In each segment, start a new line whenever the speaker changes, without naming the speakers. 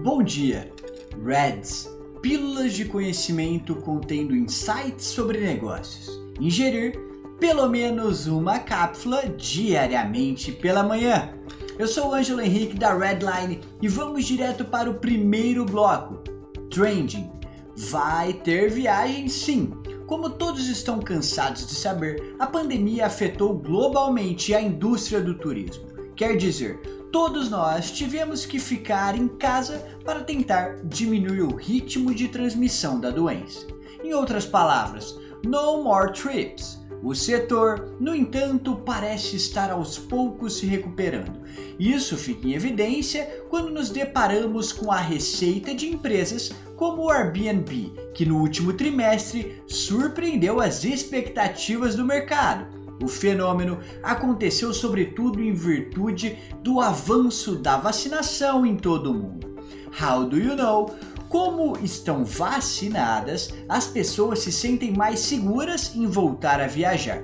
Bom dia, Reds, pílulas de conhecimento contendo insights sobre negócios. Ingerir pelo menos uma cápsula diariamente pela manhã. Eu sou o Ângelo Henrique da Redline e vamos direto para o primeiro bloco. Trending. Vai ter viagem sim. Como todos estão cansados de saber, a pandemia afetou globalmente a indústria do turismo. Quer dizer, todos nós tivemos que ficar em casa para tentar diminuir o ritmo de transmissão da doença. Em outras palavras, no more trips. O setor, no entanto, parece estar aos poucos se recuperando. Isso fica em evidência quando nos deparamos com a receita de empresas como o Airbnb, que no último trimestre surpreendeu as expectativas do mercado o fenômeno aconteceu sobretudo em virtude do avanço da vacinação em todo o mundo. How do you know? Como estão vacinadas, as pessoas se sentem mais seguras em voltar a viajar.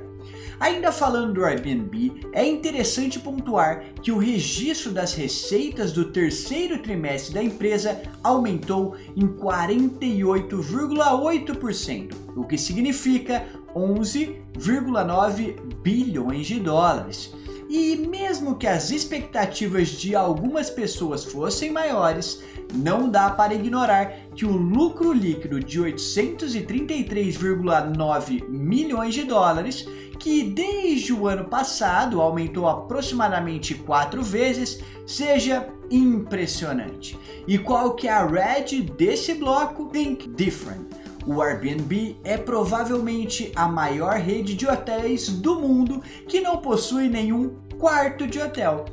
Ainda falando do Airbnb, é interessante pontuar que o registro das receitas do terceiro trimestre da empresa aumentou em 48,8%, o que significa 11,9 bilhões de dólares. E mesmo que as expectativas de algumas pessoas fossem maiores, não dá para ignorar que o lucro líquido de 833,9 milhões de dólares, que desde o ano passado aumentou aproximadamente quatro vezes, seja impressionante. E qual que é a red desse bloco? Think Different o Airbnb é provavelmente a maior rede de hotéis do mundo que não possui nenhum quarto de hotel.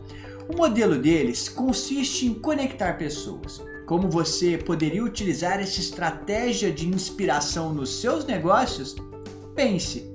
O modelo deles consiste em conectar pessoas. Como você poderia utilizar essa estratégia de inspiração nos seus negócios? Pense,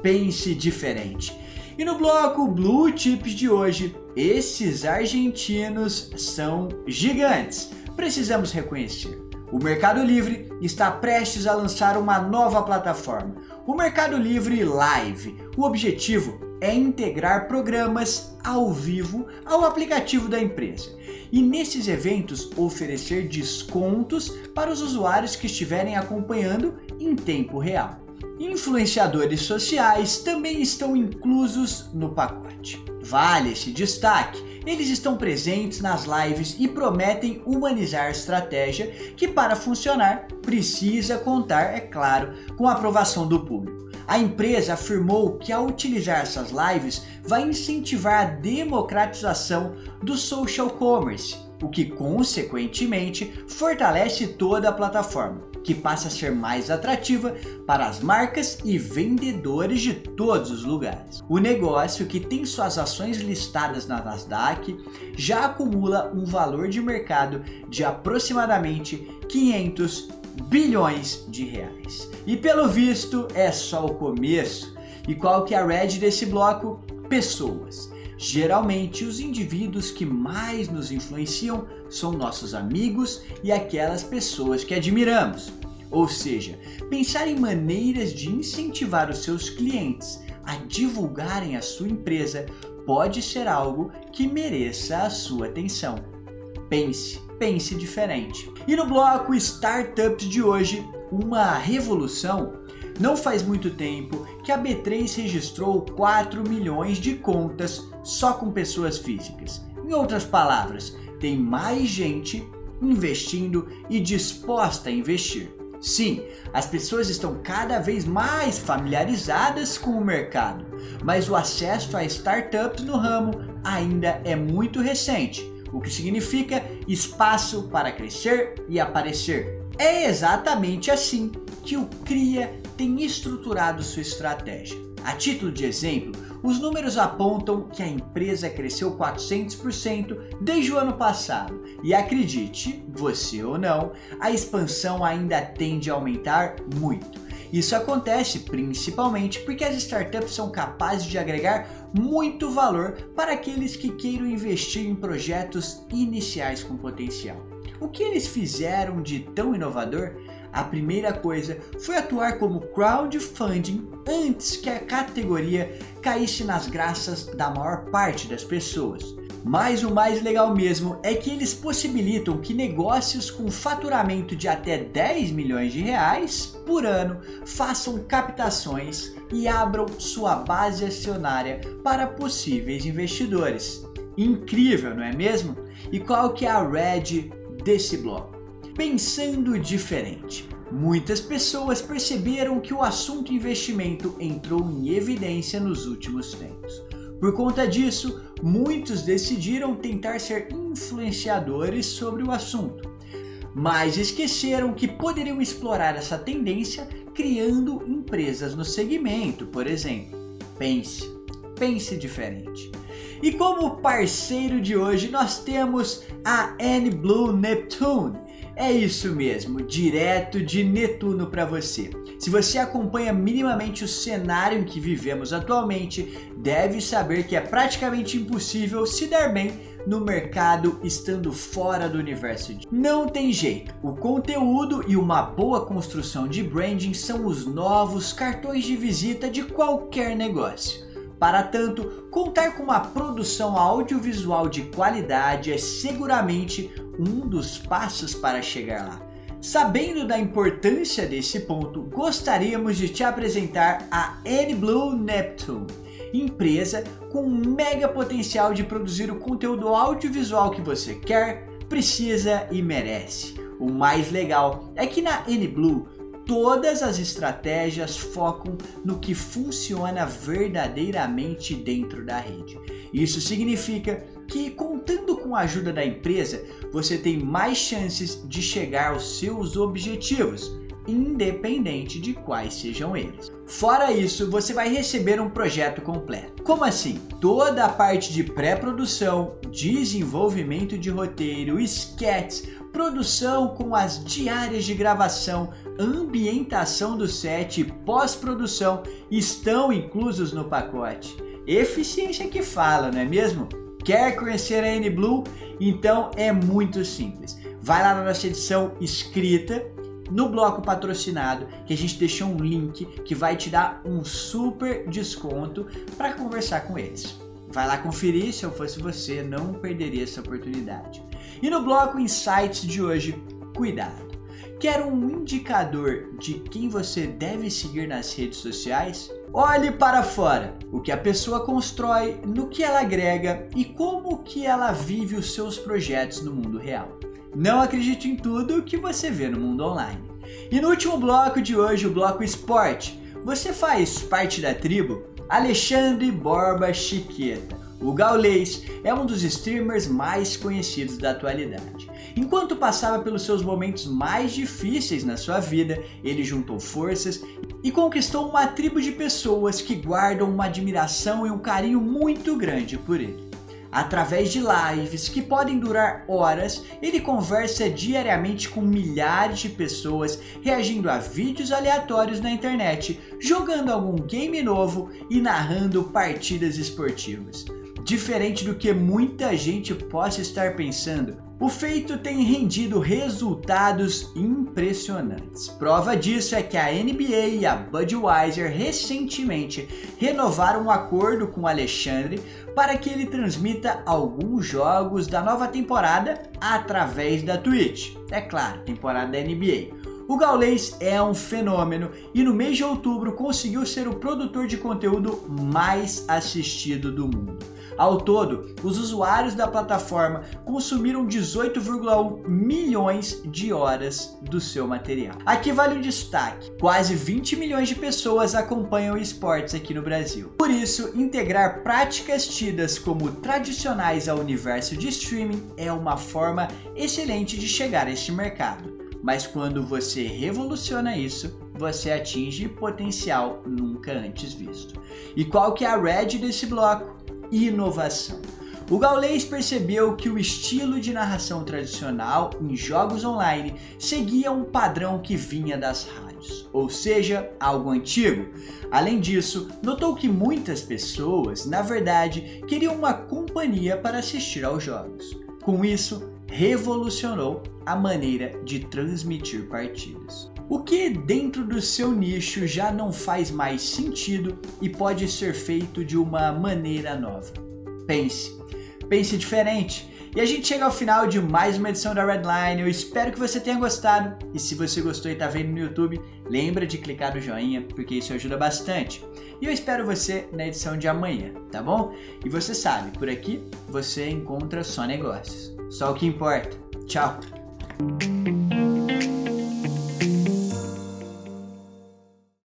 pense diferente. E no bloco Blue Chips de hoje, esses argentinos são gigantes. Precisamos reconhecer. O Mercado Livre está prestes a lançar uma nova plataforma, o Mercado Livre Live. O objetivo é integrar programas ao vivo ao aplicativo da empresa e nesses eventos oferecer descontos para os usuários que estiverem acompanhando em tempo real. Influenciadores sociais também estão inclusos no pacote. Vale esse destaque eles estão presentes nas lives e prometem humanizar a estratégia que, para funcionar, precisa contar, é claro, com a aprovação do público. A empresa afirmou que ao utilizar essas lives vai incentivar a democratização do social commerce, o que consequentemente fortalece toda a plataforma que passa a ser mais atrativa para as marcas e vendedores de todos os lugares. O negócio, que tem suas ações listadas na Nasdaq, já acumula um valor de mercado de aproximadamente 500 bilhões de reais. E pelo visto é só o começo. E qual que é a red desse bloco? Pessoas. Geralmente, os indivíduos que mais nos influenciam são nossos amigos e aquelas pessoas que admiramos. Ou seja, pensar em maneiras de incentivar os seus clientes a divulgarem a sua empresa pode ser algo que mereça a sua atenção. Pense, pense diferente. E no bloco Startups de hoje, uma revolução não faz muito tempo que a B3 registrou 4 milhões de contas só com pessoas físicas. Em outras palavras, tem mais gente investindo e disposta a investir. Sim, as pessoas estão cada vez mais familiarizadas com o mercado, mas o acesso a startups no ramo ainda é muito recente, o que significa espaço para crescer e aparecer. É exatamente assim que o CRIA tem estruturado sua estratégia. A título de exemplo, os números apontam que a empresa cresceu 400% desde o ano passado. E acredite, você ou não, a expansão ainda tende a aumentar muito. Isso acontece principalmente porque as startups são capazes de agregar muito valor para aqueles que queiram investir em projetos iniciais com potencial. O que eles fizeram de tão inovador? A primeira coisa foi atuar como crowdfunding antes que a categoria caísse nas graças da maior parte das pessoas. Mas o mais legal mesmo é que eles possibilitam que negócios com faturamento de até 10 milhões de reais por ano façam captações e abram sua base acionária para possíveis investidores. Incrível, não é mesmo? E qual que é a red desse bloco? Pensando diferente. Muitas pessoas perceberam que o assunto investimento entrou em evidência nos últimos tempos. Por conta disso, muitos decidiram tentar ser influenciadores sobre o assunto, mas esqueceram que poderiam explorar essa tendência criando empresas no segmento, por exemplo. Pense, pense diferente. E como parceiro de hoje, nós temos a N-Blue Neptune. É isso mesmo, direto de Netuno para você. Se você acompanha minimamente o cenário em que vivemos atualmente, deve saber que é praticamente impossível se dar bem no mercado estando fora do universo. Não tem jeito. O conteúdo e uma boa construção de branding são os novos cartões de visita de qualquer negócio. Para tanto, contar com uma produção audiovisual de qualidade é seguramente um dos passos para chegar lá. Sabendo da importância desse ponto, gostaríamos de te apresentar a N-Blue Neptune, empresa com um mega potencial de produzir o conteúdo audiovisual que você quer, precisa e merece. O mais legal é que na N-Blue todas as estratégias focam no que funciona verdadeiramente dentro da rede. Isso significa que, contando com a ajuda da empresa, você tem mais chances de chegar aos seus objetivos, independente de quais sejam eles. Fora isso, você vai receber um projeto completo. Como assim? Toda a parte de pré-produção, desenvolvimento de roteiro, sketches, produção com as diárias de gravação, ambientação do set e pós-produção estão inclusos no pacote. Eficiência que fala, não é mesmo? Quer conhecer a N-Blue? Então é muito simples. Vai lá na nossa edição escrita no bloco patrocinado, que a gente deixou um link que vai te dar um super desconto para conversar com eles. Vai lá conferir, se eu fosse você, não perderia essa oportunidade. E no bloco Insights de hoje, cuidado. Quer um indicador de quem você deve seguir nas redes sociais? Olhe para fora, o que a pessoa constrói, no que ela agrega e como que ela vive os seus projetos no mundo real. Não acredite em tudo que você vê no mundo online. E no último bloco de hoje, o bloco esporte, você faz parte da tribo Alexandre Borba Chiqueta. O gaulês é um dos streamers mais conhecidos da atualidade. Enquanto passava pelos seus momentos mais difíceis na sua vida, ele juntou forças e conquistou uma tribo de pessoas que guardam uma admiração e um carinho muito grande por ele. Através de lives que podem durar horas, ele conversa diariamente com milhares de pessoas, reagindo a vídeos aleatórios na internet, jogando algum game novo e narrando partidas esportivas. Diferente do que muita gente possa estar pensando, o feito tem rendido resultados impressionantes. Prova disso é que a NBA e a Budweiser recentemente renovaram um acordo com Alexandre para que ele transmita alguns jogos da nova temporada através da Twitch. É claro, temporada da NBA. O Gaulês é um fenômeno e no mês de outubro conseguiu ser o produtor de conteúdo mais assistido do mundo. Ao todo, os usuários da plataforma consumiram 18,1 milhões de horas do seu material. Aqui vale o destaque: quase 20 milhões de pessoas acompanham esportes aqui no Brasil. Por isso, integrar práticas tidas como tradicionais ao universo de streaming é uma forma excelente de chegar a este mercado. Mas quando você revoluciona isso, você atinge potencial nunca antes visto. E qual que é a red desse bloco? inovação. O Gaulês percebeu que o estilo de narração tradicional em jogos online seguia um padrão que vinha das rádios, ou seja, algo antigo. Além disso, notou que muitas pessoas, na verdade, queriam uma companhia para assistir aos jogos. Com isso, revolucionou a maneira de transmitir partidas. O que dentro do seu nicho já não faz mais sentido e pode ser feito de uma maneira nova. Pense, pense diferente. E a gente chega ao final de mais uma edição da Redline. Eu espero que você tenha gostado. E se você gostou e está vendo no YouTube, lembra de clicar no joinha, porque isso ajuda bastante. E eu espero você na edição de amanhã, tá bom? E você sabe, por aqui você encontra só negócios. Só o que importa. Tchau!